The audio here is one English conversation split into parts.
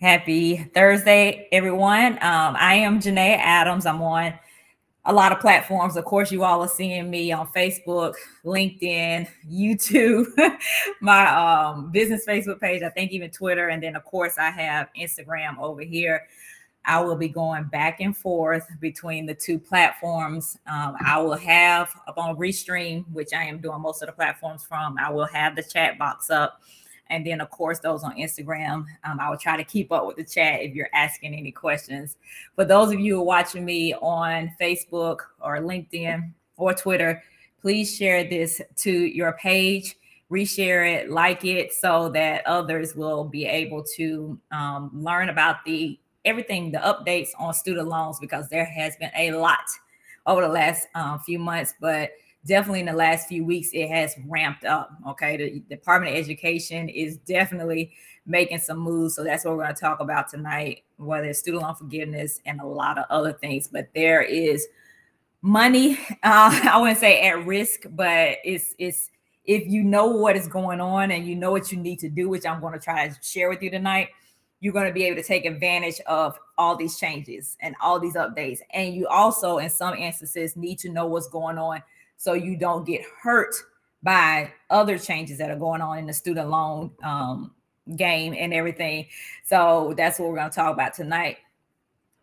Happy Thursday, everyone. Um, I am Janae Adams. I'm on a lot of platforms. Of course, you all are seeing me on Facebook, LinkedIn, YouTube, my um, business Facebook page, I think even Twitter. And then, of course, I have Instagram over here. I will be going back and forth between the two platforms. Um, I will have up on Restream, which I am doing most of the platforms from, I will have the chat box up and then, of course, those on Instagram. Um, I will try to keep up with the chat if you're asking any questions. For those of you watching me on Facebook or LinkedIn or Twitter, please share this to your page, reshare it, like it, so that others will be able to um, learn about the everything, the updates on student loans, because there has been a lot over the last uh, few months. But definitely in the last few weeks it has ramped up okay? The department of education is definitely making some moves so that's what we're going to talk about tonight whether it's student loan forgiveness and a lot of other things but there is money uh, i wouldn't say at risk but it's it's if you know what is going on and you know what you need to do which i'm going to try to share with you tonight you're going to be able to take advantage of all these changes and all these updates. And you also in some instances need to know what's going on so you don't get hurt by other changes that are going on in the student loan um, game and everything. So that's what we're going to talk about tonight.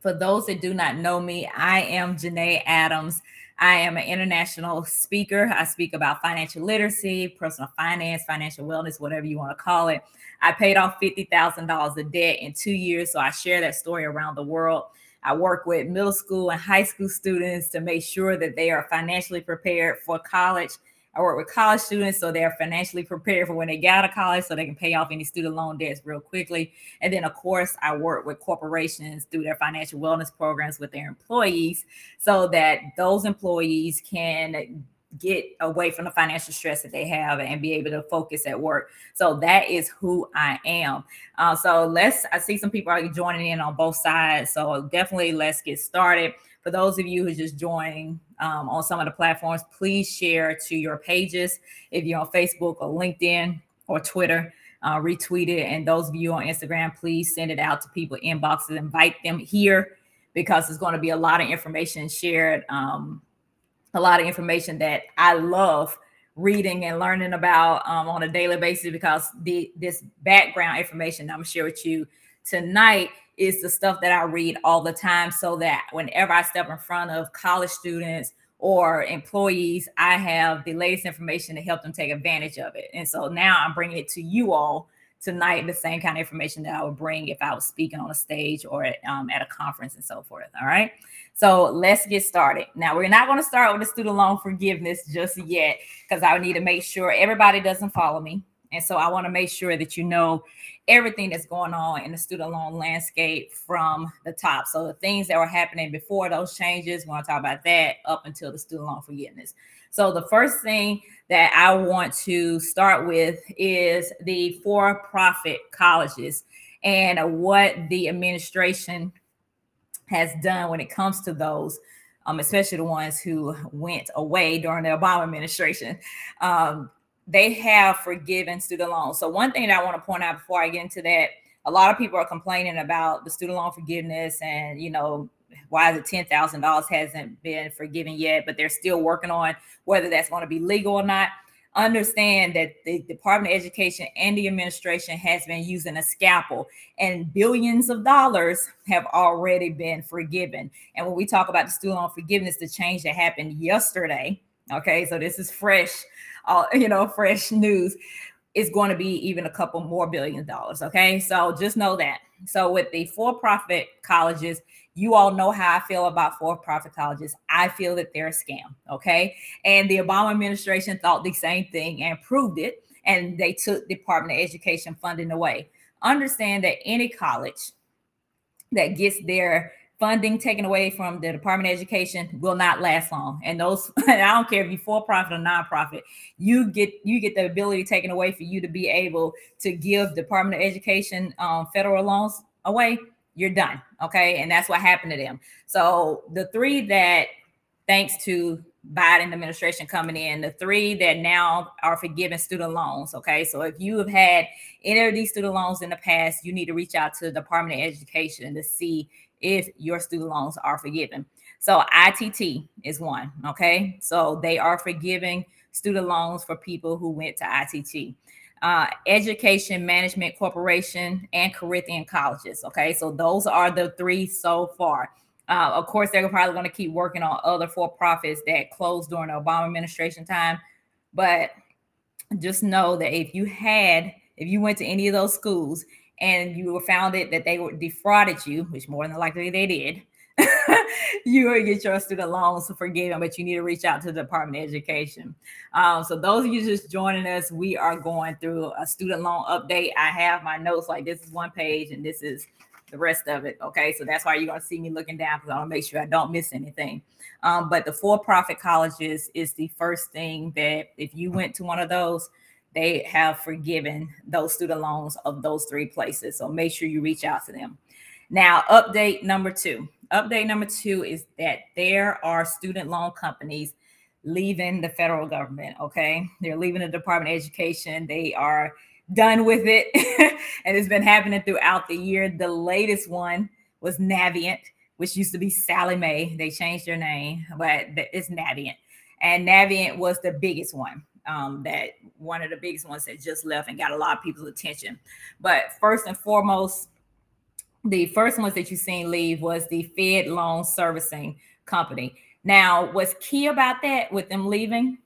For those that do not know me, I am Janae Adams. I am an international speaker. I speak about financial literacy, personal finance, financial wellness, whatever you want to call it. I paid off $50,000 of debt in two years. So I share that story around the world. I work with middle school and high school students to make sure that they are financially prepared for college. I work with college students so they're financially prepared for when they get out of college so they can pay off any student loan debts real quickly. And then, of course, I work with corporations through their financial wellness programs with their employees so that those employees can get away from the financial stress that they have and be able to focus at work. So that is who I am. Uh, so let's, I see some people are joining in on both sides. So definitely let's get started. For those of you who just joining um, on some of the platforms, please share to your pages. If you're on Facebook or LinkedIn or Twitter, uh, retweet it. And those of you on Instagram, please send it out to people inboxes, invite them here because there's going to be a lot of information shared um, a lot of information that I love reading and learning about um, on a daily basis because the this background information I'm share with you tonight is the stuff that I read all the time so that whenever I step in front of college students or employees, I have the latest information to help them take advantage of it. And so now I'm bringing it to you all tonight, the same kind of information that I would bring if I was speaking on a stage or at, um, at a conference and so forth. All right. So let's get started. Now, we're not going to start with the student loan forgiveness just yet because I need to make sure everybody doesn't follow me. And so I want to make sure that you know everything that's going on in the student loan landscape from the top. So the things that were happening before those changes, we want to talk about that up until the student loan forgiveness. So the first thing that I want to start with is the for-profit colleges and what the administration has done when it comes to those, um, especially the ones who went away during the Obama administration. Um, they have forgiven student loans. So one thing that I want to point out before I get into that, a lot of people are complaining about the student loan forgiveness and you know why the ten thousand dollars hasn't been forgiven yet, but they're still working on whether that's going to be legal or not understand that the Department of Education and the administration has been using a scalpel and billions of dollars have already been forgiven. And when we talk about the student loan forgiveness, the change that happened yesterday, okay, so this is fresh, uh, you know, fresh news, is going to be even a couple more billion dollars, okay? So just know that. So with the for-profit colleges, you all know how I feel about for profit colleges. I feel that they're a scam. Okay. And the Obama administration thought the same thing and proved it. And they took Department of Education funding away. Understand that any college that gets their funding taken away from the Department of Education will not last long. And those, I don't care if you're for profit or nonprofit, you get you get the ability taken away for you to be able to give Department of Education um, federal loans away you're done. Okay. And that's what happened to them. So the three that, thanks to Biden administration coming in, the three that now are forgiving student loans. Okay. So if you have had any of these student loans in the past, you need to reach out to the Department of Education to see if your student loans are forgiven. So ITT is one. Okay. So they are forgiving student loans for people who went to ITT. Uh, Education Management Corporation and Corinthian Colleges. Okay. So those are the three so far. Uh, of course, they're probably going to keep working on other for profits that closed during the Obama administration time. But just know that if you had, if you went to any of those schools and you were found that they were defrauded you, which more than likely they did, you will get your student loans forgiven, but you need to reach out to the Department of Education. Um, so those of you just joining us, we are going through a student loan update. I have my notes like this is one page and this is the rest of it. Okay. So that's why you're to see me looking down because I want to make sure I don't miss anything. Um, but the for profit colleges is the first thing that if you went to one of those, they have forgiven those student loans of those three places. So make sure you reach out to them. Now, update number two. Update number two is that there are student loan companies leaving the federal government. Okay. They're leaving the Department of Education. They are done with it. and it's been happening throughout the year. The latest one was Navient, which used to be Sallie Mae. They changed their name, but it's Navient. And Navient was the biggest one. Um, that one of the biggest ones that just left and got a lot of people's attention. But first and foremost, the first ones that you seen leave was the Fed Loan Servicing Company. Now, what's key about that with them leaving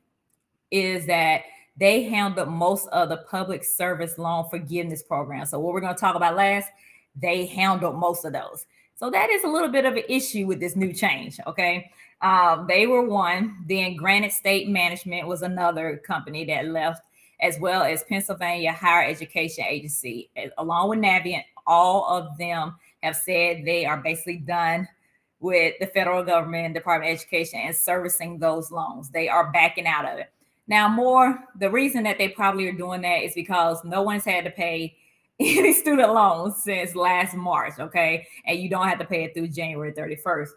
is that they handled most of the public service loan forgiveness program. So what we're going to talk about last, they handled most of those. So that is a little bit of an issue with this new change. Okay. Um, they were one. Then Granite State Management was another company that left, as well as Pennsylvania Higher Education Agency, along with Navient. All of them have said they are basically done with the federal government, Department of Education, and servicing those loans. They are backing out of it. Now, more the reason that they probably are doing that is because no one's had to pay any student loans since last March, okay? And you don't have to pay it through January 31st.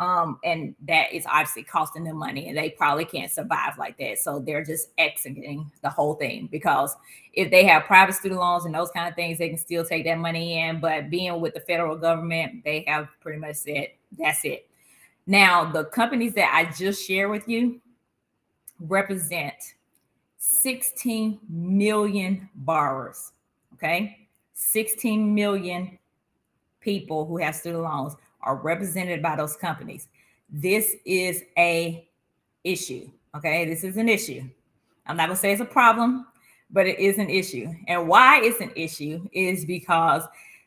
Um, and that is obviously costing them money, and they probably can't survive like that. So they're just exiting the whole thing because if they have private student loans and those kind of things, they can still take that money in. But being with the federal government, they have pretty much said that's it. Now, the companies that I just shared with you, represent 16 million borrowers. Okay. 16 million people who have student loans are represented by those companies. This is a issue. Okay. This is an issue. I'm not to say it's a problem, but it is an issue. And why it's an issue is because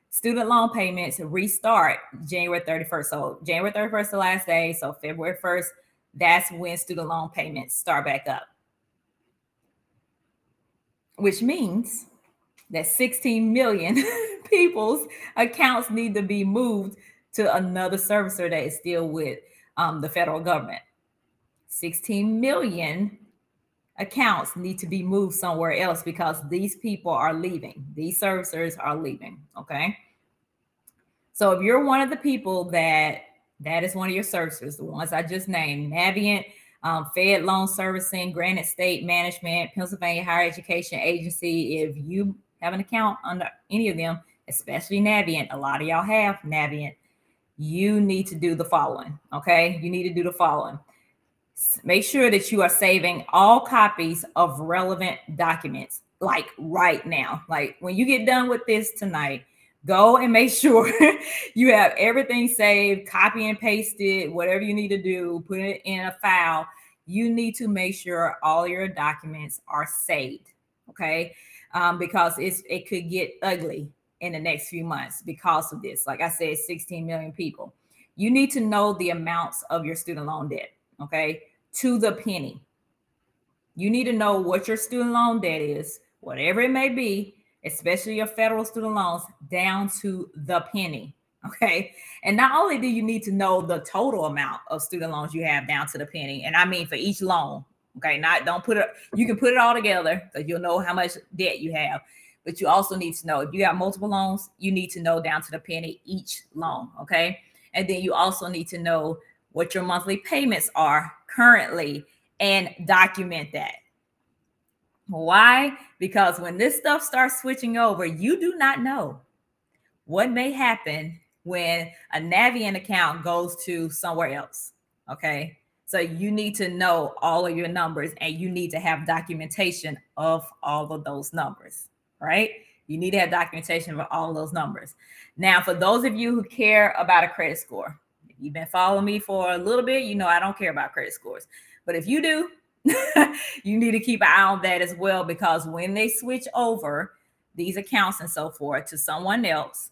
student loan payments restart January 31st. So January 31st, the last day. So February 1st, that's when student loan payments start back up. Which means that 16 million people's accounts need to be moved to another servicer that is still with um, the federal government. 16 million accounts need to be moved somewhere else because these people are leaving. These servicers are leaving. Okay. So if you're one of the people that that is one of your servicers, the ones I just named Navient, um, Fed Loan Servicing, Granite State Management, Pennsylvania Higher Education Agency. If you have an account under any of them, especially Navient, a lot of y'all have Navient, you need to do the following. Okay. You need to do the following. Make sure that you are saving all copies of relevant documents, like right now. Like when you get done with this tonight, go and make sure you have everything saved, copy and paste it, whatever you need to do, put it in a file. You need to make sure all your documents are saved, okay? Um, because it's it could get ugly in the next few months because of this. Like I said, 16 million people. You need to know the amounts of your student loan debt, okay, to the penny. You need to know what your student loan debt is, whatever it may be, especially your federal student loans, down to the penny. Okay. And not only do you need to know the total amount of student loans you have down to the penny, and I mean for each loan. Okay. Not don't put it, you can put it all together so you'll know how much debt you have. But you also need to know if you got multiple loans, you need to know down to the penny each loan. Okay. And then you also need to know what your monthly payments are currently and document that. Why? Because when this stuff starts switching over, you do not know what may happen when a Navient account goes to somewhere else. Okay. So you need to know all of your numbers and you need to have documentation of all of those numbers, right? You need to have documentation for all those numbers. Now, for those of you who care about a credit score, if you've been following me for a little bit, you know I don't care about credit scores. But if you do, you need to keep an eye on that as well because when they switch over these accounts and so forth to someone else,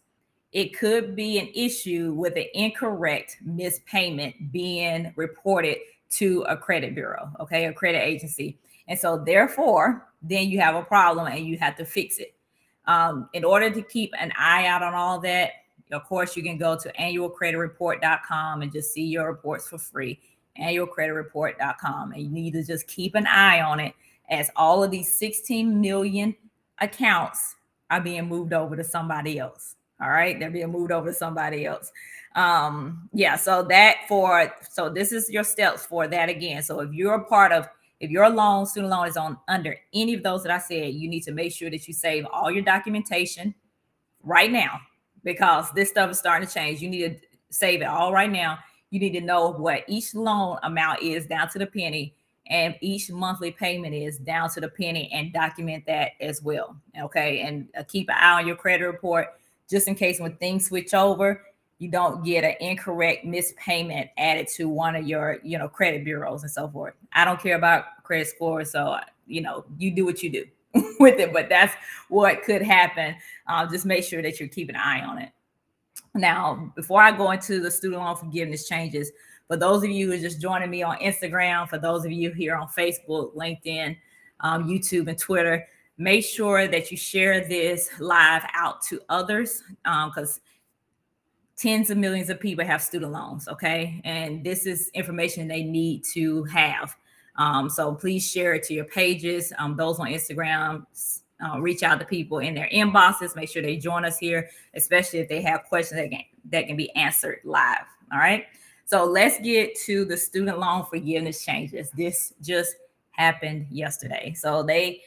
it could be an issue with an incorrect mispayment being reported to a credit bureau, okay, a credit agency. And so, therefore, then you have a problem and you have to fix it. Um, in order to keep an eye out on all that, of course, you can go to annualcreditreport.com and just see your reports for free. Annualcreditreport.com. And you need to just keep an eye on it as all of these 16 million accounts are being moved over to somebody else. All right, they're being moved over to somebody else. Um, yeah, so that for so this is your steps for that again. So if you're a part of if your loan, student loan is on under any of those that I said, you need to make sure that you save all your documentation right now because this stuff is starting to change. You need to save it all right now. You need to know what each loan amount is down to the penny and each monthly payment is down to the penny and document that as well. Okay. And uh, keep an eye on your credit report just in case when things switch over, you don't get an incorrect mispayment added to one of your, you know, credit bureaus and so forth. I don't care about credit scores, so you know, you do what you do with it, but that's what could happen. Uh, just make sure that you're keeping an eye on it. Now, before I go into the student loan forgiveness changes, for those of you who are just joining me on Instagram, for those of you here on Facebook, LinkedIn, um, YouTube, and Twitter, make sure that you share this live out to others because um, tens of millions of people have student loans okay? And this is information they need to have. Um, so please share it to your pages. Um, those on instagram uh, reach out to people in their inboxes. Make sure they join us here especially if they have questions that can, that can be answered live all right? So let's get to the student loan forgiveness changes. This just happened yesterday. So they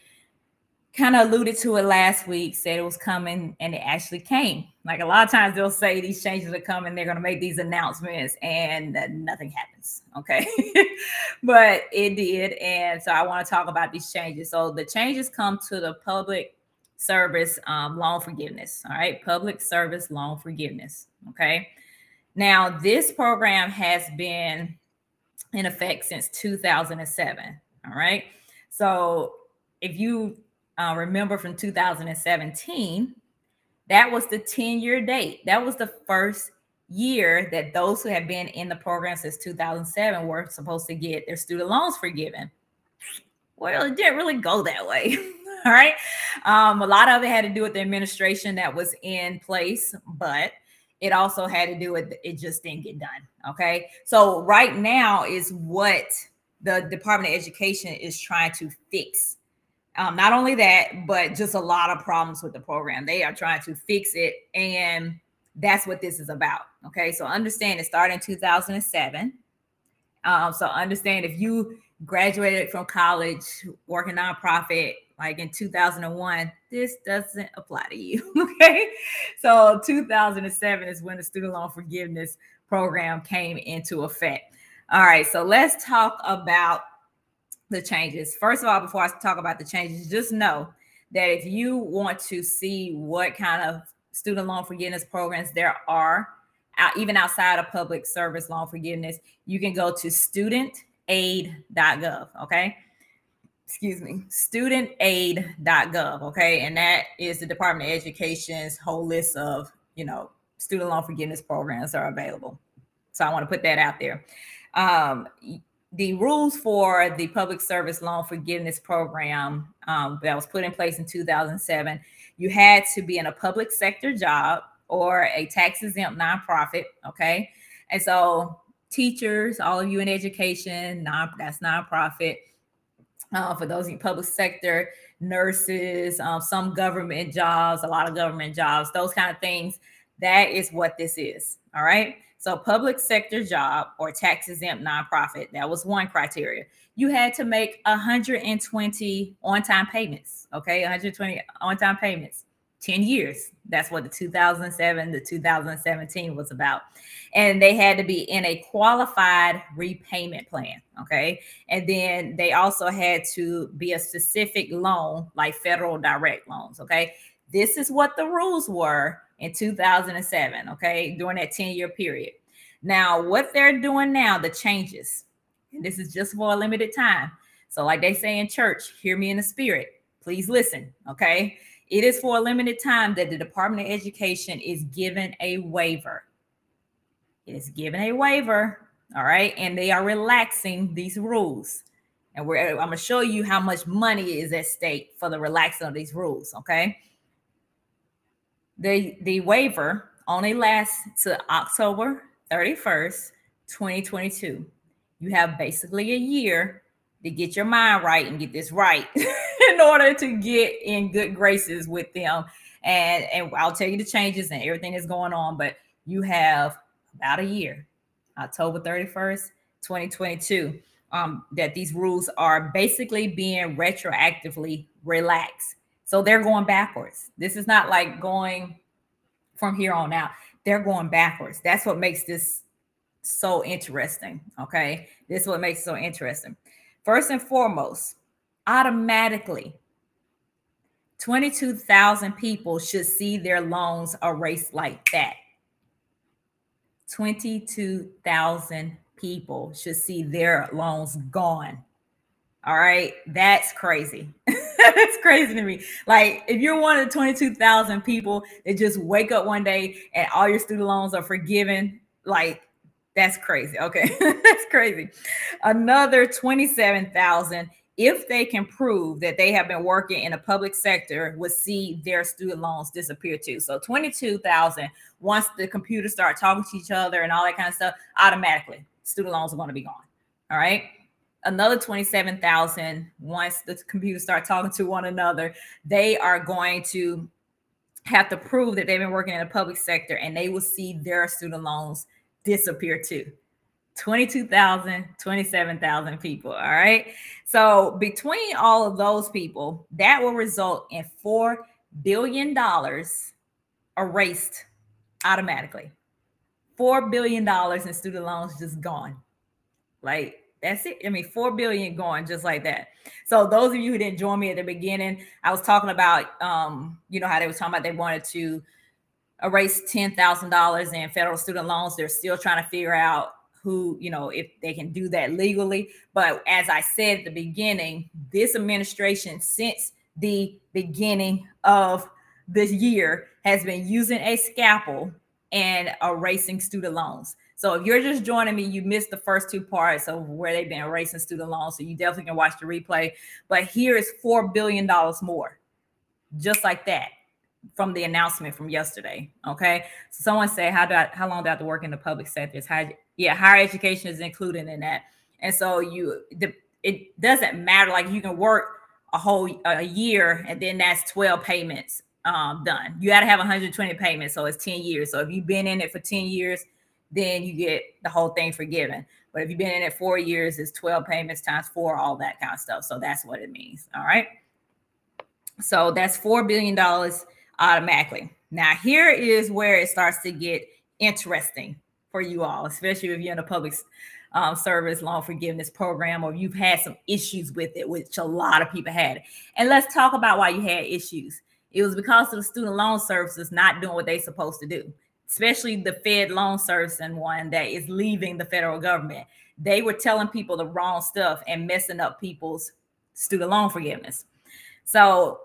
kind of alluded to it last week, said it was coming, and it actually came. Like a lot of times they'll say these changes are coming, they're going to make these announcements, and nothing happens. Okay. but it did. And so I want to talk about these changes. So the changes come to the public service um, loan forgiveness. All right. Public service loan forgiveness. Okay. Now, this program has been in effect since 2007. All right. So if you uh, remember from 2017, that was the 10 year date. That was the first year that those who have been in the program since 2007 were supposed to get their student loans forgiven. Well, it didn't really go that way. All right. Um, a lot of it had to do with the administration that was in place, but it also had to do with it just didn't get done. Okay. So, right now is what the Department of Education is trying to fix um, not only that, but just a lot of problems with the program. They are trying to fix it, and that's what this is about. Okay, so understand it started in 2007. Um, so understand if you graduated from college working nonprofit like in 2001, this doesn't apply to you. Okay, so 2007 is when the student loan forgiveness program came into effect. All right, so let's talk about the changes. First of all, before I talk about the changes, just know that if you want to see what kind of student loan forgiveness programs there are, even outside of public service loan forgiveness, you can go to studentaid.gov. Okay. Excuse me, studentaid.gov. Okay. And that is the Department of Education's whole list of, you know, student loan forgiveness programs are available. So I want to put that out there. Um, the rules for the public service loan forgiveness program um, that was put in place in 2007 you had to be in a public sector job or a tax exempt nonprofit okay and so teachers all of you in education non that's nonprofit uh, for those in public sector nurses um, some government jobs a lot of government jobs those kind of things That is what this is. All right. So, public sector job or tax exempt nonprofit, that was one criteria. You had to make 120 on time payments. Okay. 120 on time payments, 10 years. That's what the 2007 to 2017 was about. And they had to be in a qualified repayment plan. Okay. And then they also had to be a specific loan, like federal direct loans. Okay. This is what the rules were in 2007, okay, during that 10 year period. Now, what they're doing now, the changes, and this is just for a limited time. So, like they say in church, hear me in the spirit. Please listen, okay? It is for a limited time that the Department of Education is given a waiver. It is given a waiver, all right, and they are relaxing these rules. And we're I'm gonna show you how much money is at stake for the relaxing of these rules, okay? The, the waiver only lasts to October 31st, 2022. You have basically a year to get your mind right and get this right in order to get in good graces with them. And, and I'll tell you the changes and everything that's going on, but you have about a year, October 31st, 2022, um, that these rules are basically being retroactively relaxed. So they're going backwards. This is not like going from here on out. They're going backwards. That's what makes this so interesting. Okay. This is what makes it so interesting. First and foremost, automatically 22,000 people should see their loans erased like that. 22,000 people should see their loans gone. All right. That's crazy. That's crazy to me. Like, if you're one of the 22,000 people that just wake up one day and all your student loans are forgiven, like, that's crazy. Okay. That's crazy. Another 27,000 if they can prove that they have been working in a public sector would see their student loans disappear too so 22000 once the computers start talking to each other and all that kind of stuff automatically student loans are going to be gone all right another 27,000 once the computers start talking to one another they are going to have to prove that they've been working in the public sector and they will see their student loans disappear too. 22,000 27,000 people all right? So between all of those people that will result in 4 billion dollars erased automatically. 4 billion dollars in student loans just gone like that's it. I mean, four billion going just like that. So those of you who didn't join me at the beginning, I was talking about um, you know, how they were talking about they wanted to erase ten thousand dollars in federal student loans. They're still trying to figure out who, you know, if they can do that legally. But as I said at the beginning, this administration, since the beginning of this year, has been using a scalpel and erasing student loans. So if you're just joining me, you missed the first two parts of where they've been erasing student loans. So you definitely can watch the replay. But here is $4 billion more, just like that from the announcement from yesterday. Okay. So someone say, how do I, how long do I have to work in the public sector? It's high, yeah, higher education is included in that. And so you, the, it doesn't matter. Like you can work a whole a year and then that's 12 payments um, done. You got to have 120 payments. So it's 10 years. So if you've been in it for 10 years, then you get the whole thing forgiven. But if you've been in it four years, it's 12 payments times four, all that kind of stuff. So that's what it means. All right. So that's $4 billion automatically. Now, here is where it starts to get interesting for you all, especially if you're in a public um, service loan forgiveness program or you've had some issues with it, which a lot of people had. And let's talk about why you had issues. It was because of the student loan services not doing what they're supposed to do especially the Fed loan servicing one that is leaving the federal government. They were telling people the wrong stuff and messing up people's student loan forgiveness. So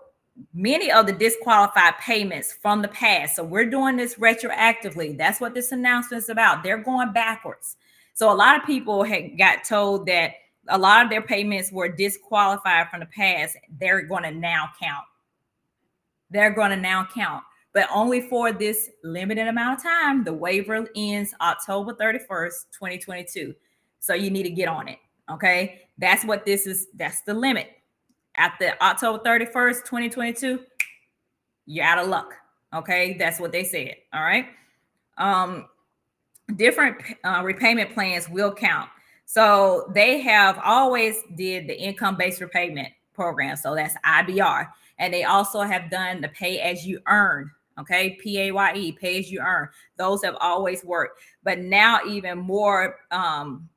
many of the disqualified payments from the past. So we're doing this retroactively. That's what this announcement is about. They're going backwards. So a lot of people had got told that a lot of their payments were disqualified from the past. They're going to now count. They're going to now count but only for this limited amount of time. The waiver ends October 31st, 2022. So you need to get on it. Okay. That's what this is. That's the limit. After October 31st, 2022, you're out of luck. Okay. That's what they said. All right. um, different uh, repayment plans will count. So they have always did the income-based repayment program. So that's IBR. And they also have done the pay as you earn. Okay, P-A-Y-E, pay as you earn. Those have always worked. But now even more um,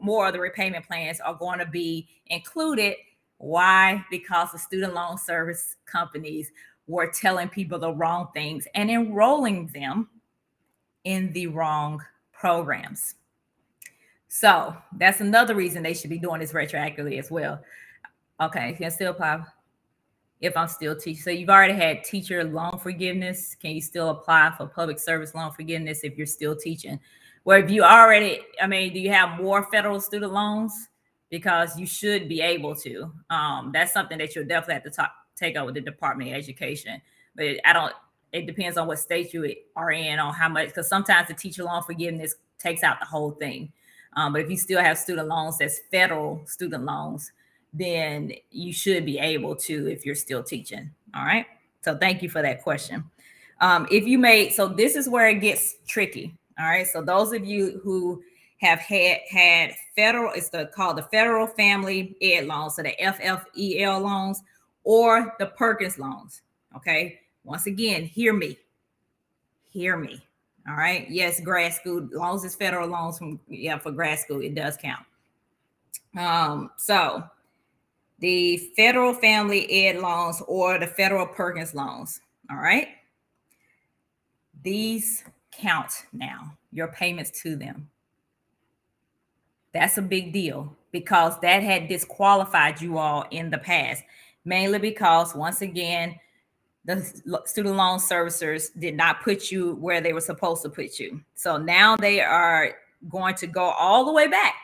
more of the repayment plans are going to be included. Why? Because the student loan service companies were telling people the wrong things and enrolling them in the wrong programs. So that's another reason they should be doing this retroactively as well. Okay, you can still apply if I'm still teaching. So you've already had teacher loan forgiveness. Can you still apply for public service loan forgiveness if you're still teaching? Where if you already, I mean, do you have more federal student loans? Because you should be able to. Um, that's something that you'll definitely have to talk, take up with the Department of Education. But I don't. It depends on what state you are in on how much. Because sometimes the teacher loan forgiveness takes out the whole thing. Um, but if you still have student loans that's federal student loans, then you should be able to if you're still teaching. All right. So thank you for that question. Um, if you made so this is where it gets tricky. All right. So those of you who have had had federal, it's the called the federal family ed loans, so the FFEL loans or the Perkins loans. Okay. Once again, hear me. Hear me. All right. Yes, grad school, loans is federal loans from yeah, for grad school, it does count. Um, so the federal family ed loans or the federal Perkins loans. All right. These count now, your payments to them. That's a big deal because that had disqualified you all in the past, mainly because, once again, the student loan servicers did not put you where they were supposed to put you. So now they are going to go all the way back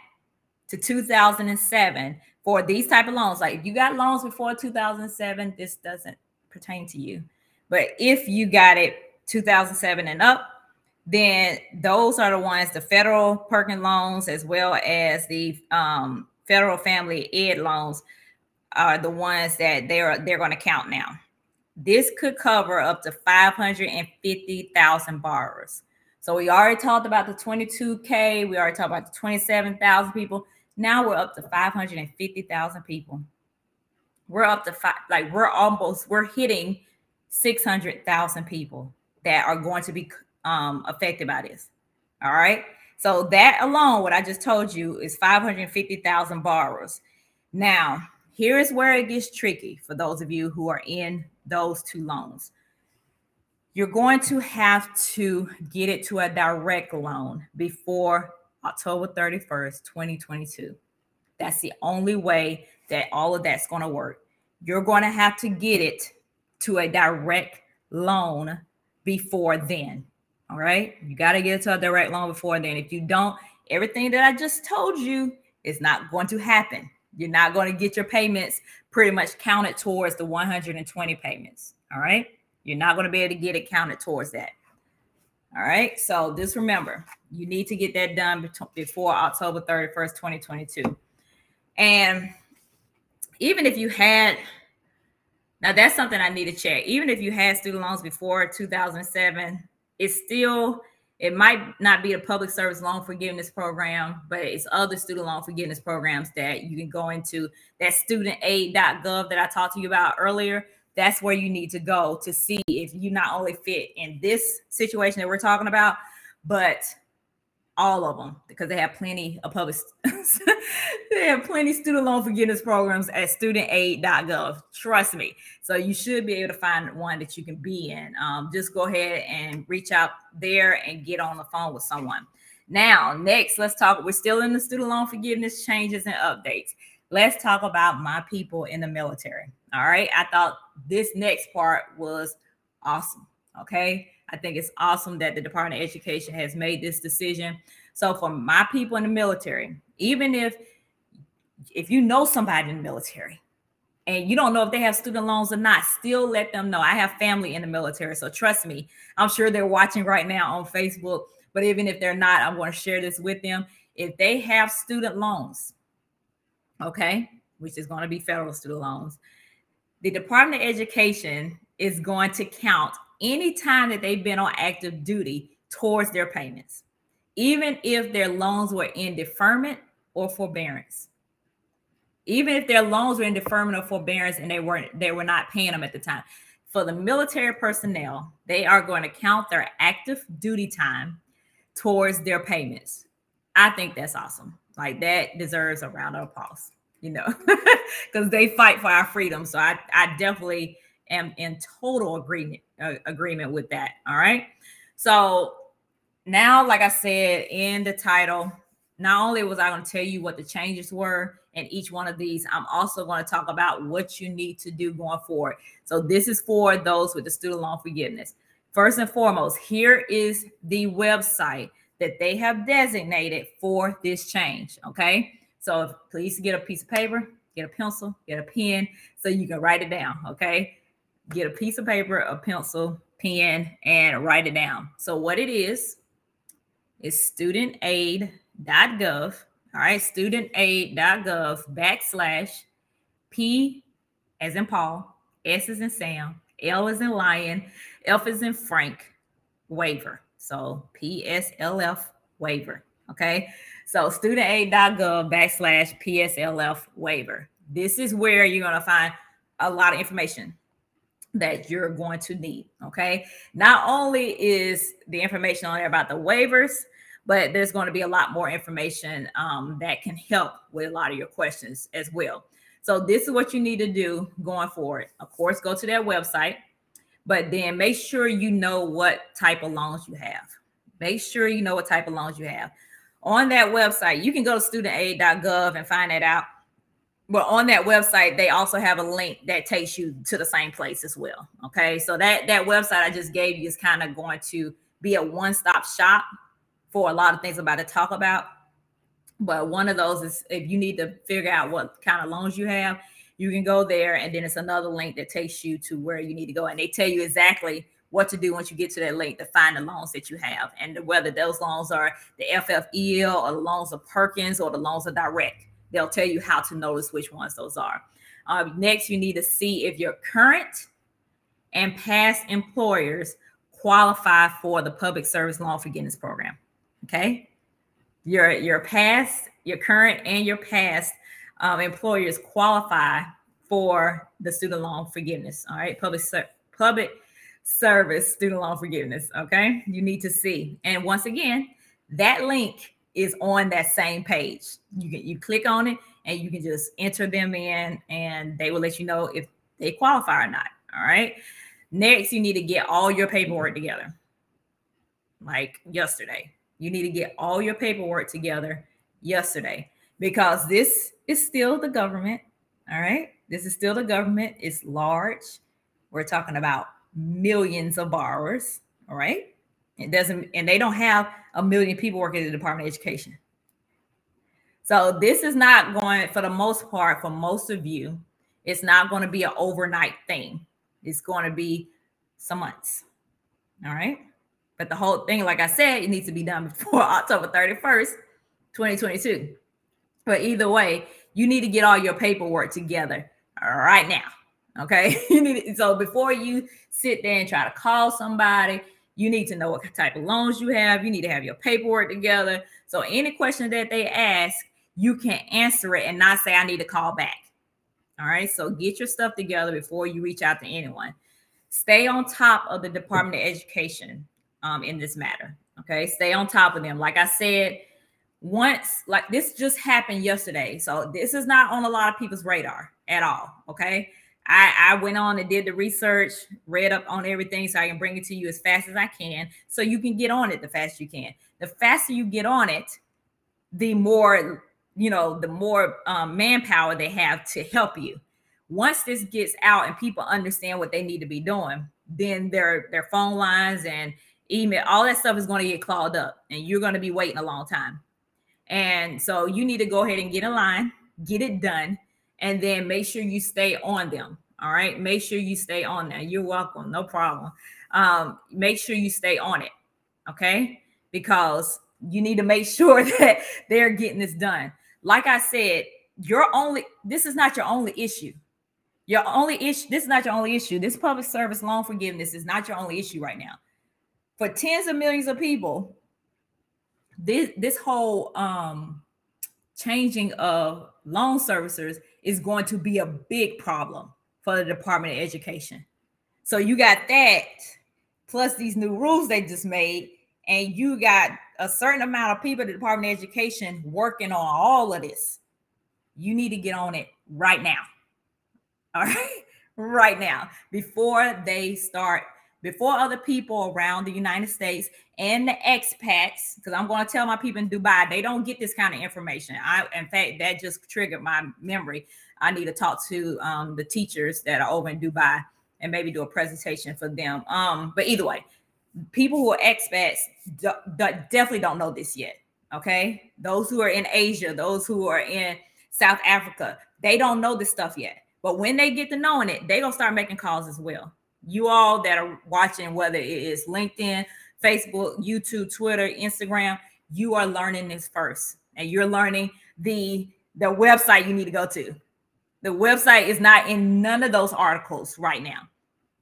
to 2007 for these type of loans. Like if you got loans before 2007, this doesn't pertain to you. But if you got it 2007 and up, then those are the ones, the federal Perkins loans as well as the um, federal family ed loans are the ones that they're they're going to count now. This could cover up to 550,000 borrowers. So we already talked about the 22K, we already talked about the 27,000 people. Now we're up to 550,000 people. We're up to five, like we're almost, we're hitting 600,000 people that are going to be um, affected by this. All right. So that alone, what I just told you is 550,000 borrowers. Now, here's where it gets tricky for those of you who are in those two loans. You're going to have to get it to a direct loan before October 31st, 2022. That's the only way that all of that's going to work. You're going to have to get it to a direct loan before then. All right. You got to get it to a direct loan before then. If you don't, everything that I just told you is not going to happen. You're not going to get your payments pretty much counted towards the 120 payments. All right. You're not going to be able to get it counted towards that. All right. So just remember, you need to get that done before October 31st, 2022. And even if you had, now that's something I need to check. Even if you had student loans before 2007, it's still, it might not be a public service loan forgiveness program, but it's other student loan forgiveness programs that you can go into. That studentaid.gov that I talked to you about earlier that's where you need to go to see if you not only fit in this situation that we're talking about, but all of them because they have plenty of public they have plenty student loan forgiveness programs at studentaid.gov trust me. So you should be able to find one that you can be in. Um, just go ahead and reach out there and get on the phone with someone. Now next let's talk we're still in the student loan forgiveness changes and updates. Let's talk about my people in the military all right. I thought this next part was awesome. Okay. I think it's awesome that the Department of Education has made this decision. So for my people in the military, even if if you know somebody in the military and you don't know if they have student loans or not, still let them know. I have family in the military, so trust me. I'm sure they're watching right now on Facebook, but even if they're not, I'm going to share this with them. If they have student loans, okay, which is going to be federal student loans, the Department of Education is going to count any time that they've been on active duty towards their payments, even if their loans were in deferment or forbearance. Even if their loans were in deferment or forbearance and they weren't they were not paying them at the time. For the military personnel, they are going to count their active duty time towards their payments. I think that's awesome. Like that deserves a round of applause, you know, because they fight for our freedom. So I, I definitely am in total agreement uh, agreement with that. All right. So now, like I said in the title, not only was I going to tell you what the changes were in each one of these, I'm also going to talk about what you need to do going forward. So this is for those with the student loan forgiveness. First and foremost, here is the website that they have designated for this change. Okay. So please get a piece of paper, get a pencil, get a pen so you can write it down. Okay. Get a piece of paper, a pencil, pen, and write it down. So what it is is studentaid.gov. All right, studentaid.gov backslash P as in Paul, S is in Sam, L is in Lion, F is in Frank, waiver. So PSLF waiver. Okay. So studentaid.gov backslash PSLF waiver. This is where you're going to find a lot of information that you're going to need. Okay. Not only is the information on there about the waivers, but there's going to be a lot more information um, that can help with a lot of your questions as well. So, this is what you need to do going forward. Of course, go to their website, but then make sure you know what type of loans you have. Make sure you know what type of loans you have. On that website, you can go to studentaid.gov and find that out. But on that website, they also have a link that takes you to the same place as well. Okay. So that that website I just gave you is kind of going to be a one-stop shop for a lot of things I'm about to talk about. But one of those is if you need to figure out what kind of loans you have, you can go there and then it's another link that takes you to where you need to go and they tell you exactly what to do once you get to that link to find the loans that you have and whether those loans are the FFEL or the loans of Perkins or the loans of Direct. They'll tell you how to notice which ones those are. Um, next, you need to see if your current and past employers qualify for the public service loan forgiveness program. Okay, your your past, your current, and your past um, employers qualify for the student loan forgiveness. All right, public public service student loan forgiveness. Okay, you need to see. And once again, that link is on that same page. You can you click on it and you can just enter them in, and they will let you know if they qualify or not. All right. Next, you need to get all your paperwork together. Like yesterday, you need to get all your paperwork together yesterday because this is still the government. All right. This is still the government. It's large. We're talking about millions of borrowers. All right. It doesn't, and they don't have a million people working in the Department of Education. So this is not going, for the most part, for most of you, it's not going to be an overnight thing. It's going to be some months. All right. But the whole thing, like I said, it needs to be done before October 31st, 2022. But either way, you need to get all your paperwork together right now. Okay. you need so before you sit there and try to call somebody, you need to know what type of loans you have. You need to have your paperwork together. So any question that they ask, you can answer it and not say, I need to call back. All right. So get your stuff together before you reach out to anyone. Stay on top of the Department of Education um, in this matter. Okay. Stay on top of them. Like I said, once like this just happened yesterday. So this is not on a lot of people's radar at all. Okay. I, I went on and did the research, read up on everything so I can bring it to you as fast as I can. So you can get on it the faster you can. The faster you get on it, the more, you know, the more um, manpower they have to help you. Once this gets out and people understand what they need to be doing, then their their phone lines and email, all that stuff is going to get clogged up and you're going to be waiting a long time. And so you need to go ahead and get in line, get it done, and then make sure you stay on them. All right. Make sure you stay on that. You're welcome. No problem. Um, make sure you stay on it. Okay. Because you need to make sure that they're getting this done. Like I said, your only this is not your only issue. Your only issue, this is not your only issue. This public service loan forgiveness is not your only issue right now for tens of millions of people, this this whole um changing of loan servicers is going to be a big problem for the Department of Education. So you got that plus these new rules they just made, and you got a certain amount of people at the Department of Education working on all of this. You need to get on it right now. All right, right now before they start before other people around the United States and the expats, because I'm going to tell my people in Dubai, they don't get this kind of information. I, in fact, that just triggered my memory. I need to talk to um, the teachers that are over in Dubai and maybe do a presentation for them. Um, but either way, people who are expats d- d- definitely don't know this yet. Okay, those who are in Asia, those who are in South Africa, they don't know this stuff yet. But when they get to knowing it, they gonna start making calls as well you all that are watching, whether it is LinkedIn, Facebook, YouTube, Twitter, Instagram, you are learning this first. And you're learning the the website you need to go to. The website is not in none of those articles right now.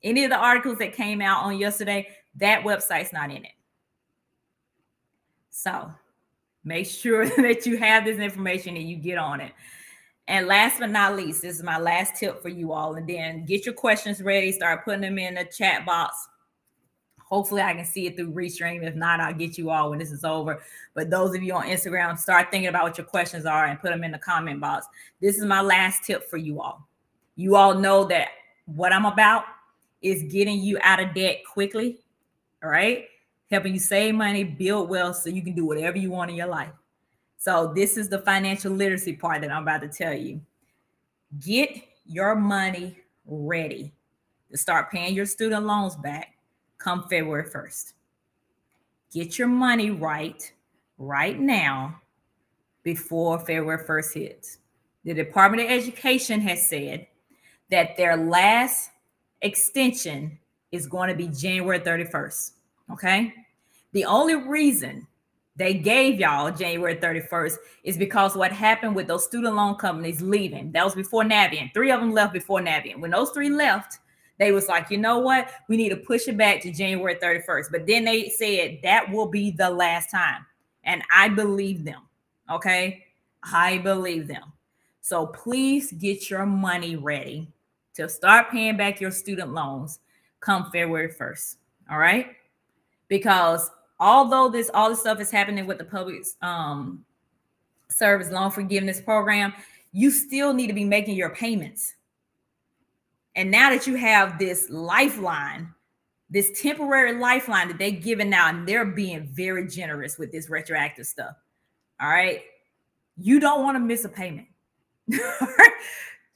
Any of the articles that came out on yesterday, that website's not in it. So make sure that you have this information and you get on it. And last but not least, this is my last tip for you all. And then get your questions ready, start putting them in the chat box. Hopefully, I can see it through Restream. If not, I'll get you all when this is over. But those of you on Instagram, start thinking about what your questions are and put them in the comment box. This is my last tip for you all. You all know that what I'm about is getting you out of debt quickly, all right? Helping you save money, build wealth so you can do whatever you want in your life. So this is the financial literacy part that I'm about to tell you. Get your money ready to start paying your student loans back come February 1st. Get your money right right now before February 1st hits. The Department of Education has said that their last extension is going to be January 31st. Okay. The only reason they gave y'all January 31st is because what happened with those student loan companies leaving. That was before Navient. Three of them left before Navient. When those three left, they was like, you know what? We need to push it back to January 31st. But then they said that will be the last time. And I believe them. Okay. I believe them. So please get your money ready to start paying back your student loans come February 1st. All right. Because although this all this stuff is happening with the public um, service loan forgiveness program, you still need to be making your payments. And now that you have this lifeline, this temporary lifeline that they're giving now, and they're being very generous with this retroactive stuff. All right. You don't want to miss a payment.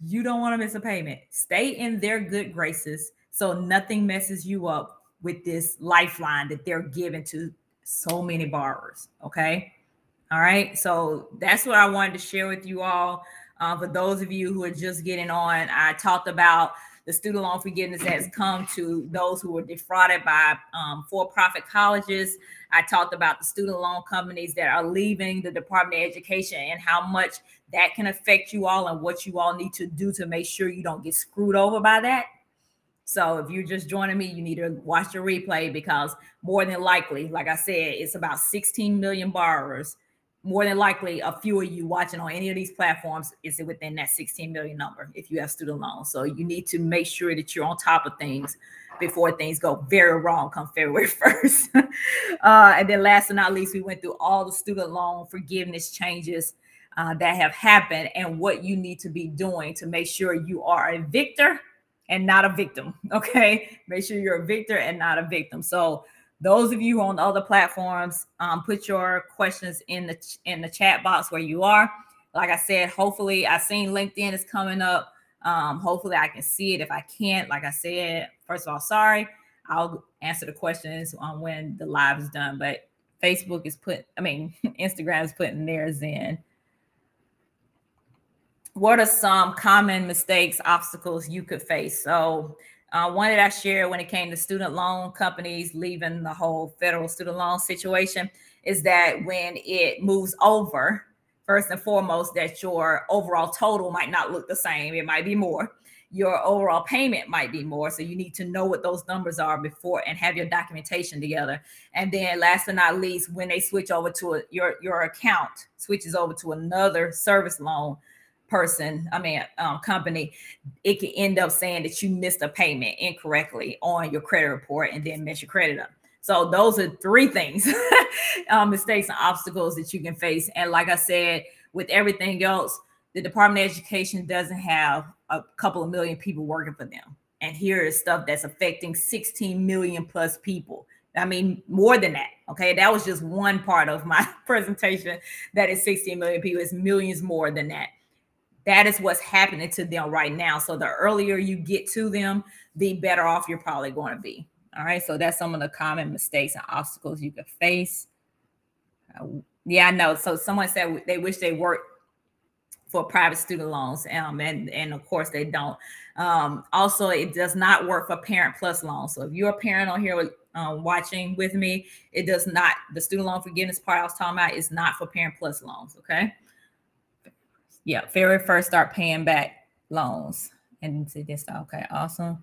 you don't want to miss a payment. Stay in their good graces so nothing messes you up with this lifeline that they're giving to so many borrowers. Okay. All right. So that's what I wanted to share with you all. Uh, for those of you who are just getting on, I talked about the student loan forgiveness has come to those who were defrauded by um, for-profit colleges. I talked about the student loan companies that are leaving the Department of Education and how much that can affect you all and what you all need to do to make sure you don't get screwed over by that. So if you're just joining me, you need to watch the replay because more than likely, like I said, it's about 16 million borrowers. More than likely, a few of you watching on any of these platforms is within that 16 million number if you have student loans. So you need to make sure that you're on top of things before things go very wrong come February 1st. uh, and then last but not least, we went through all the student loan forgiveness changes uh, that have happened and what you need to be doing to make sure you are a victor and not a victim. Okay. Make sure you're a victor and not a victim. So those of you on the other platforms, um, put your questions in the in the chat box where you are. Like I said, hopefully I seen LinkedIn is coming up. Um, hopefully I can see it. If I can't, like I said, first of all, sorry. I'll answer the questions on when the live is done. But Facebook is put, I mean, Instagram is putting theirs in what are some common mistakes, obstacles you could face? So, uh, one that I shared when it came to student loan companies leaving the whole federal student loan situation is that when it moves over, first and foremost, that your overall total might not look the same. It might be more. your overall payment might be more. So you need to know what those numbers are before and have your documentation together. And then last but not least, when they switch over to a, your, your account switches over to another service loan person, I mean, um, company, it can end up saying that you missed a payment incorrectly on your credit report and then mess your credit up. So those are three things, um, mistakes and obstacles that you can face. And like I said, with everything else, the Department of Education doesn't have a couple of million people working for them. And here is stuff that's affecting 16 million plus people. I mean, more than that. Okay. That was just one part of my presentation. That is 16 million people. It's millions more than that. That is what's happening to them right now. So the earlier you get to them, the better off you're probably going to be. All right. So that's some of the common mistakes and obstacles you could face. Uh, yeah, I know. So someone said they wish they worked for private student loans, um, and and of course they don't. Um, also, it does not work for Parent Plus loans. So if you're a parent on here with, um, watching with me, it does not. The student loan forgiveness part I was talking about is not for Parent Plus loans. Okay. Yeah, very first start paying back loans and see this. Okay, awesome.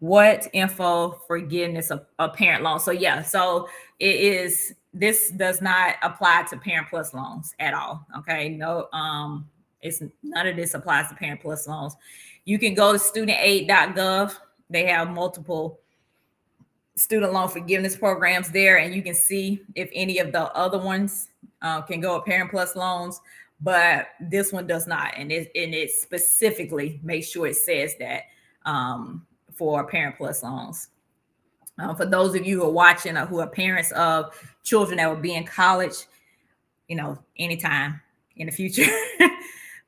What info forgiveness of a parent loan? So yeah, so it is. This does not apply to Parent Plus loans at all. Okay, no. Um, it's none of this applies to Parent Plus loans. You can go to studentaid.gov. They have multiple student loan forgiveness programs there, and you can see if any of the other ones uh, can go with Parent Plus loans, but this one does not. And it, and it specifically makes sure it says that um, for Parent Plus loans. Uh, for those of you who are watching or who are parents of children that will be in college, you know, anytime in the future,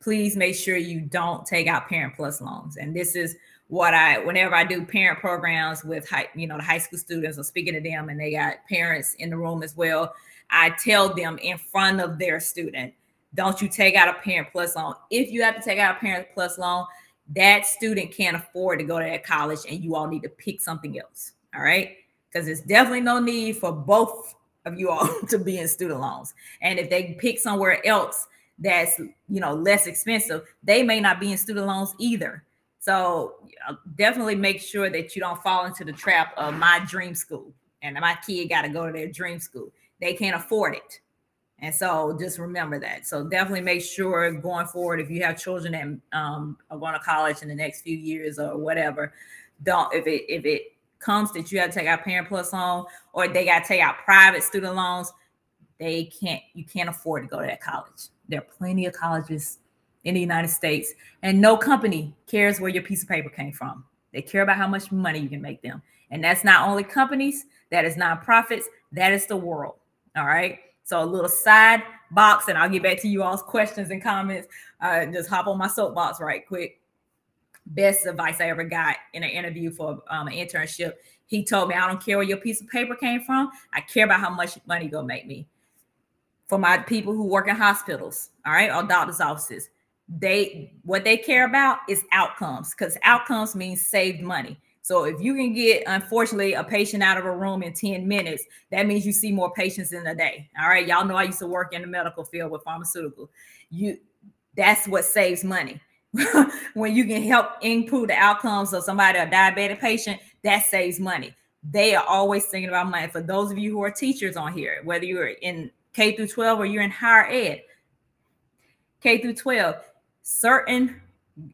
please make sure you don't take out parent plus loans. And this is what I, whenever I do parent programs with high, you know, the high school students or speaking to them and they got parents in the room as well, I tell them in front of their student, don't you take out a parent plus loan. If you have to take out a parent plus loan, that student can't afford to go to that college and you all need to pick something else. All right. Because there's definitely no need for both of you all to be in student loans. And if they pick somewhere else, that's you know less expensive they may not be in student loans either so uh, definitely make sure that you don't fall into the trap of my dream school and my kid got to go to their dream school they can't afford it and so just remember that so definitely make sure going forward if you have children that um, are going to college in the next few years or whatever don't if it if it comes that you have to take out parent plus loan or they got to take out private student loans they can't you can't afford to go to that college there are plenty of colleges in the United States, and no company cares where your piece of paper came from. They care about how much money you can make them. And that's not only companies, that is nonprofits, that is the world. All right. So a little side box, and I'll get back to you all's questions and comments. Uh, just hop on my soapbox right quick. Best advice I ever got in an interview for um, an internship. He told me, I don't care where your piece of paper came from. I care about how much money you're gonna make me for my people who work in hospitals, all right, or doctors' offices. They what they care about is outcomes because outcomes means saved money. So if you can get, unfortunately, a patient out of a room in 10 minutes, that means you see more patients in a day. All right. Y'all know I used to work in the medical field with pharmaceutical. You that's what saves money. when you can help improve the outcomes of somebody, a diabetic patient, that saves money. They are always thinking about money. For those of you who are teachers on here, whether you're in K through 12 or you're in higher ed, K through 12, certain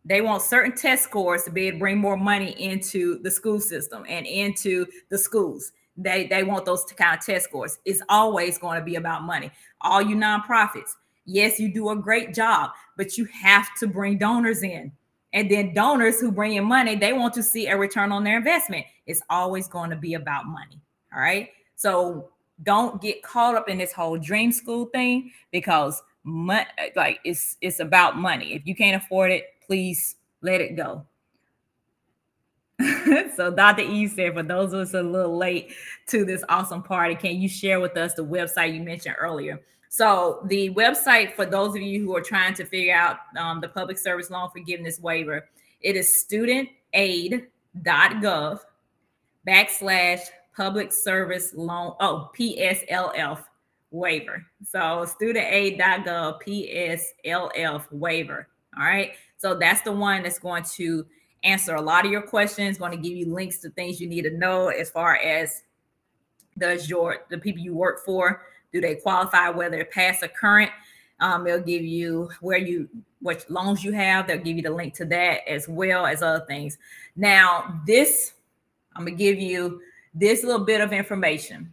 they want certain test scores to be able to bring more money into the school system and into the schools. They they want those kind of test scores. It's always going to be about money. All you nonprofits, yes, you do a great job, but you have to bring donors in. And then donors who bring in money, they want to see a return on their investment. It's always going to be about money. All right. So don't get caught up in this whole dream school thing because like it's it's about money. If you can't afford it, please let it go. so Dr. E said, for those of us a little late to this awesome party, can you share with us the website you mentioned earlier? So the website for those of you who are trying to figure out um, the public service loan forgiveness waiver, it is studentaid.gov backslash public service loan, oh, PSLF waiver. So studentaid.gov PSLF waiver. All right. So that's the one that's going to answer a lot of your questions, going to give you links to things you need to know as far as does your the people you work for do they qualify whether past or current? Um, they'll give you where you what loans you have. They'll give you the link to that as well as other things. Now this i'm gonna give you this little bit of information.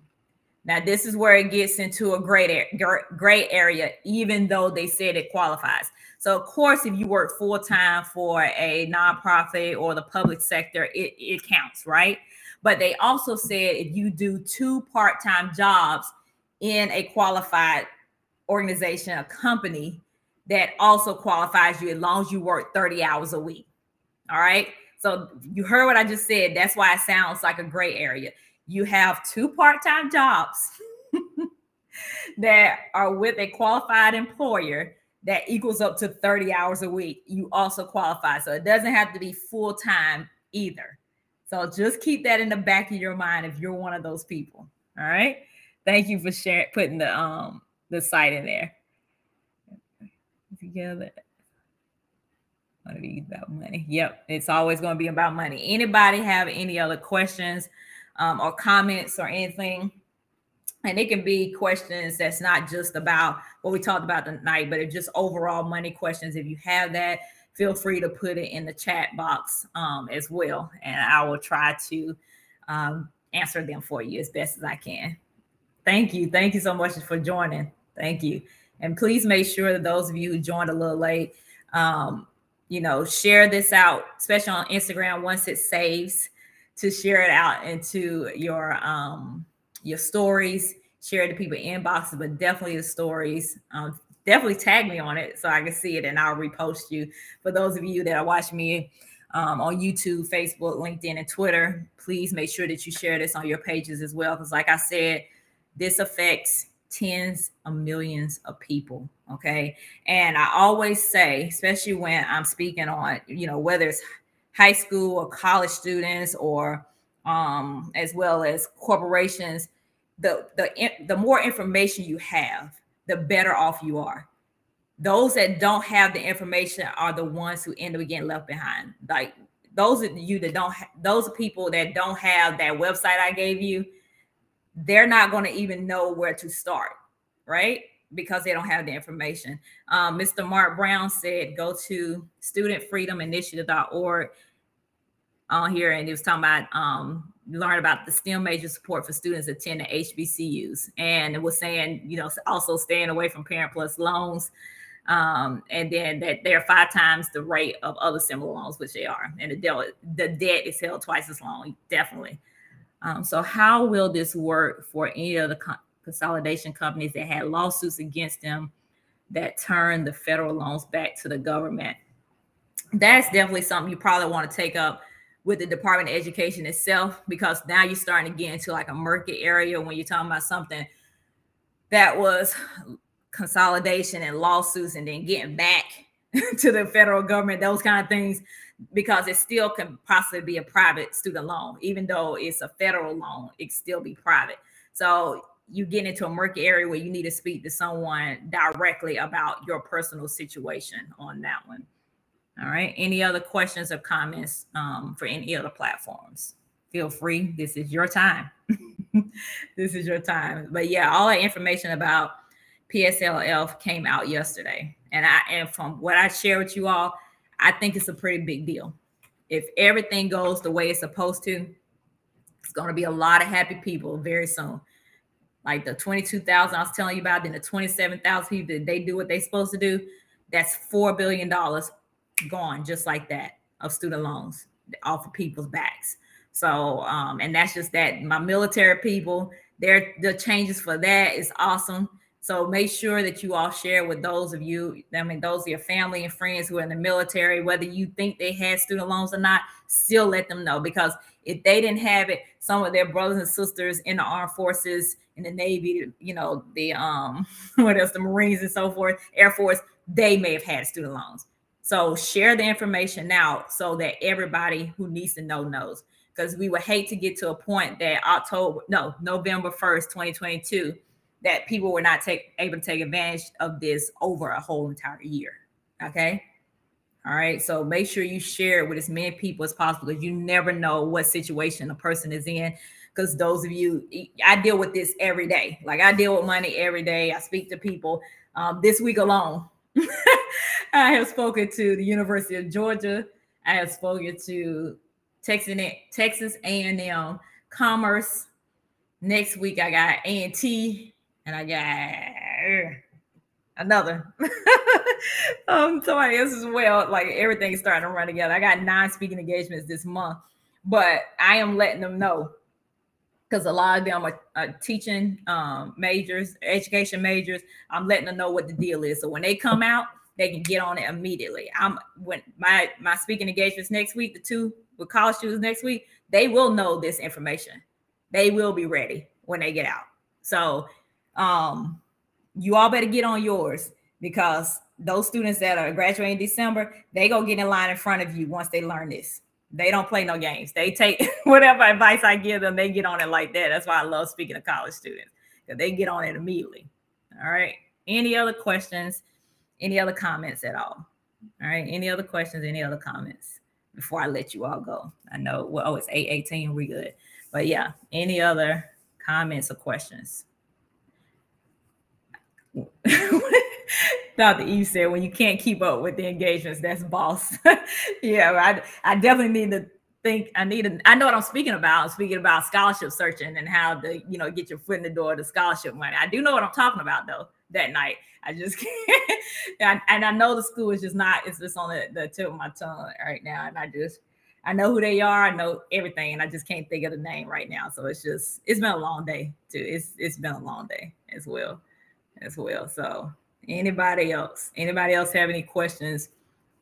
Now this is where it gets into a great gray area even though they said it qualifies so of course if you work full-time for a nonprofit or the public sector it, it counts right but they also said if you do two part-time jobs in a qualified organization, a company that also qualifies you as long as you work 30 hours a week. All right. So you heard what I just said. That's why it sounds like a gray area. You have two part-time jobs that are with a qualified employer that equals up to 30 hours a week. You also qualify. So it doesn't have to be full-time either. So just keep that in the back of your mind if you're one of those people. All right. Thank you for sharing putting the um the site in there. Together. What these about money? Yep, it's always going to be about money. Anybody have any other questions um, or comments or anything? And it can be questions that's not just about what we talked about tonight, but it's just overall money questions. If you have that, feel free to put it in the chat box um, as well. And I will try to um, answer them for you as best as I can. Thank you. Thank you so much for joining. Thank you. And please make sure that those of you who joined a little late, um, you know, share this out, especially on Instagram once it saves, to share it out into your um your stories, share it to people inboxes, but definitely the stories. Um, definitely tag me on it so I can see it and I'll repost you. For those of you that are watching me um, on YouTube, Facebook, LinkedIn, and Twitter, please make sure that you share this on your pages as well. Because, like I said, this affects tens of millions of people. Okay. And I always say, especially when I'm speaking on, you know, whether it's high school or college students or um, as well as corporations, the the the more information you have, the better off you are. Those that don't have the information are the ones who end up getting left behind. Like those of you that don't, ha- those people that don't have that website I gave you, they're not going to even know where to start, right? Because they don't have the information. Um, Mr. Mark Brown said, go to studentfreedominitiative.org on here, and he was talking about um, learn about the STEM major support for students attending HBCUs, and it was saying, you know, also staying away from Parent Plus loans, um, and then that they're five times the rate of other similar loans, which they are, and the debt, the debt is held twice as long, definitely. Um, so, how will this work for any of the co- consolidation companies that had lawsuits against them that turned the federal loans back to the government? That's definitely something you probably want to take up with the Department of Education itself, because now you're starting to get into like a murky area when you're talking about something that was consolidation and lawsuits and then getting back to the federal government, those kind of things because it still can possibly be a private student loan, even though it's a federal loan, it still be private. So you get into a murky area where you need to speak to someone directly about your personal situation on that one. All right. Any other questions or comments um, for any other platforms? Feel free. This is your time. this is your time. But yeah, all that information about PSLF came out yesterday. And I and from what I share with you all, I think it's a pretty big deal. If everything goes the way it's supposed to, it's going to be a lot of happy people very soon. Like the 22,000 I was telling you about, then the 27,000 people that they do what they're supposed to do. That's $4 billion gone just like that of student loans off of people's backs. So, um, and that's just that my military people, their the changes for that is awesome. So make sure that you all share with those of you, I mean, those of your family and friends who are in the military, whether you think they had student loans or not, still let them know because if they didn't have it, some of their brothers and sisters in the armed forces, in the Navy, you know, the um, what else, the Marines and so forth, Air Force, they may have had student loans. So share the information out so that everybody who needs to know knows. Because we would hate to get to a point that October, no, November 1st, 2022 that people were not take, able to take advantage of this over a whole entire year. Okay. All right. So make sure you share it with as many people as possible because you never know what situation a person is in. Because those of you, I deal with this every day. Like I deal with money every day. I speak to people. Um, this week alone, I have spoken to the University of Georgia. I have spoken to Texas Texas A&M Commerce. Next week I got A&T and I got another. um, somebody else as well. Like everything's starting to run together. I got nine speaking engagements this month, but I am letting them know because a lot of them are, are teaching um, majors, education majors. I'm letting them know what the deal is. So when they come out, they can get on it immediately. I'm when my my speaking engagements next week, the two with college students next week, they will know this information. They will be ready when they get out. So um you all better get on yours because those students that are graduating December, they go get in line in front of you once they learn this. They don't play no games. They take whatever advice I give them, they get on it like that. That's why I love speaking to college students because they get on it immediately. All right. Any other questions? Any other comments at all? All right. Any other questions? Any other comments before I let you all go? I know. Well, oh, it's eight eighteen. We good. But yeah. Any other comments or questions? Dr. Eve said, when you can't keep up with the engagements, that's boss. yeah, I, I definitely need to think I need to, I know what I'm speaking about. I'm speaking about scholarship searching and how to, you know, get your foot in the door to scholarship money. I do know what I'm talking about though that night. I just can't. and, and I know the school is just not, it's just on the, the tip of my tongue right now. And I just, I know who they are. I know everything, and I just can't think of the name right now. So it's just it's been a long day too. It's it's been a long day as well, as well. So Anybody else? Anybody else have any questions?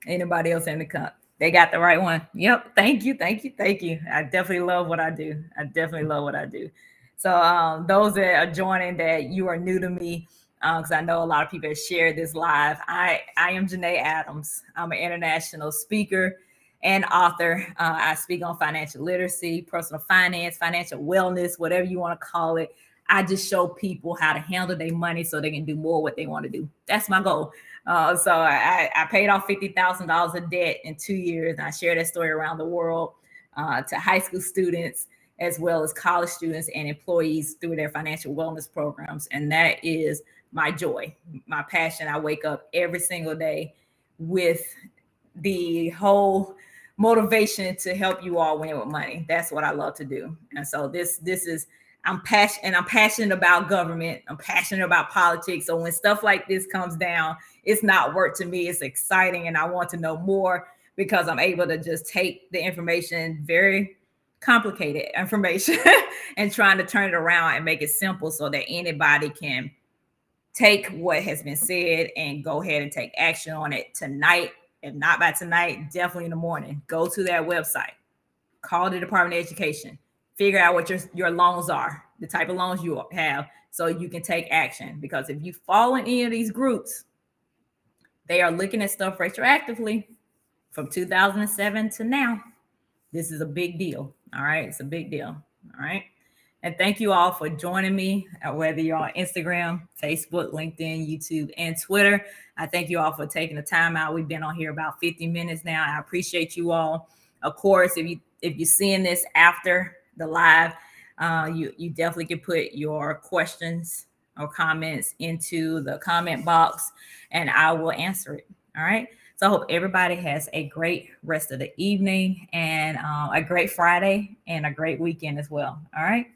Anybody else in the cup? They got the right one. Yep. Thank you. Thank you. Thank you. I definitely love what I do. I definitely love what I do. So um, those that are joining that you are new to me, because um, I know a lot of people have shared this live. I I am Janae Adams. I'm an international speaker and author. Uh, I speak on financial literacy, personal finance, financial wellness, whatever you want to call it. I just show people how to handle their money so they can do more what they want to do. That's my goal. Uh, so I, I, paid off fifty thousand dollars of debt in two years, and I share that story around the world uh, to high school students as well as college students and employees through their financial wellness programs. And that is my joy, my passion. I wake up every single day with the whole motivation to help you all win with money. That's what I love to do. And so this this is I'm passionate and I'm passionate about government. I'm passionate about politics. So when stuff like this comes down, it's not work to me. It's exciting and I want to know more because I'm able to just take the information, very complicated information, and trying to turn it around and make it simple so that anybody can take what has been said and go ahead and take action on it tonight. If not by tonight, definitely in the morning. Go to that website, call the Department of Education figure out what your, your loans are, the type of loans you have, so you can take action. Because if you fall in any of these groups, they are looking at stuff retroactively from 2007 to now. This is a big deal. All right. It's a big deal. All right. And thank you all for joining me, uh, whether you're on Instagram, Facebook, LinkedIn, YouTube, and Twitter. I thank you all for taking the time out. We've been on here about 50 minutes now. I appreciate you all. Of course, if you if you're seeing this after the live, uh, you you definitely can put your questions or comments into the comment box, and I will answer it. All right. So I hope everybody has a great rest of the evening and uh, a great Friday and a great weekend as well. All right.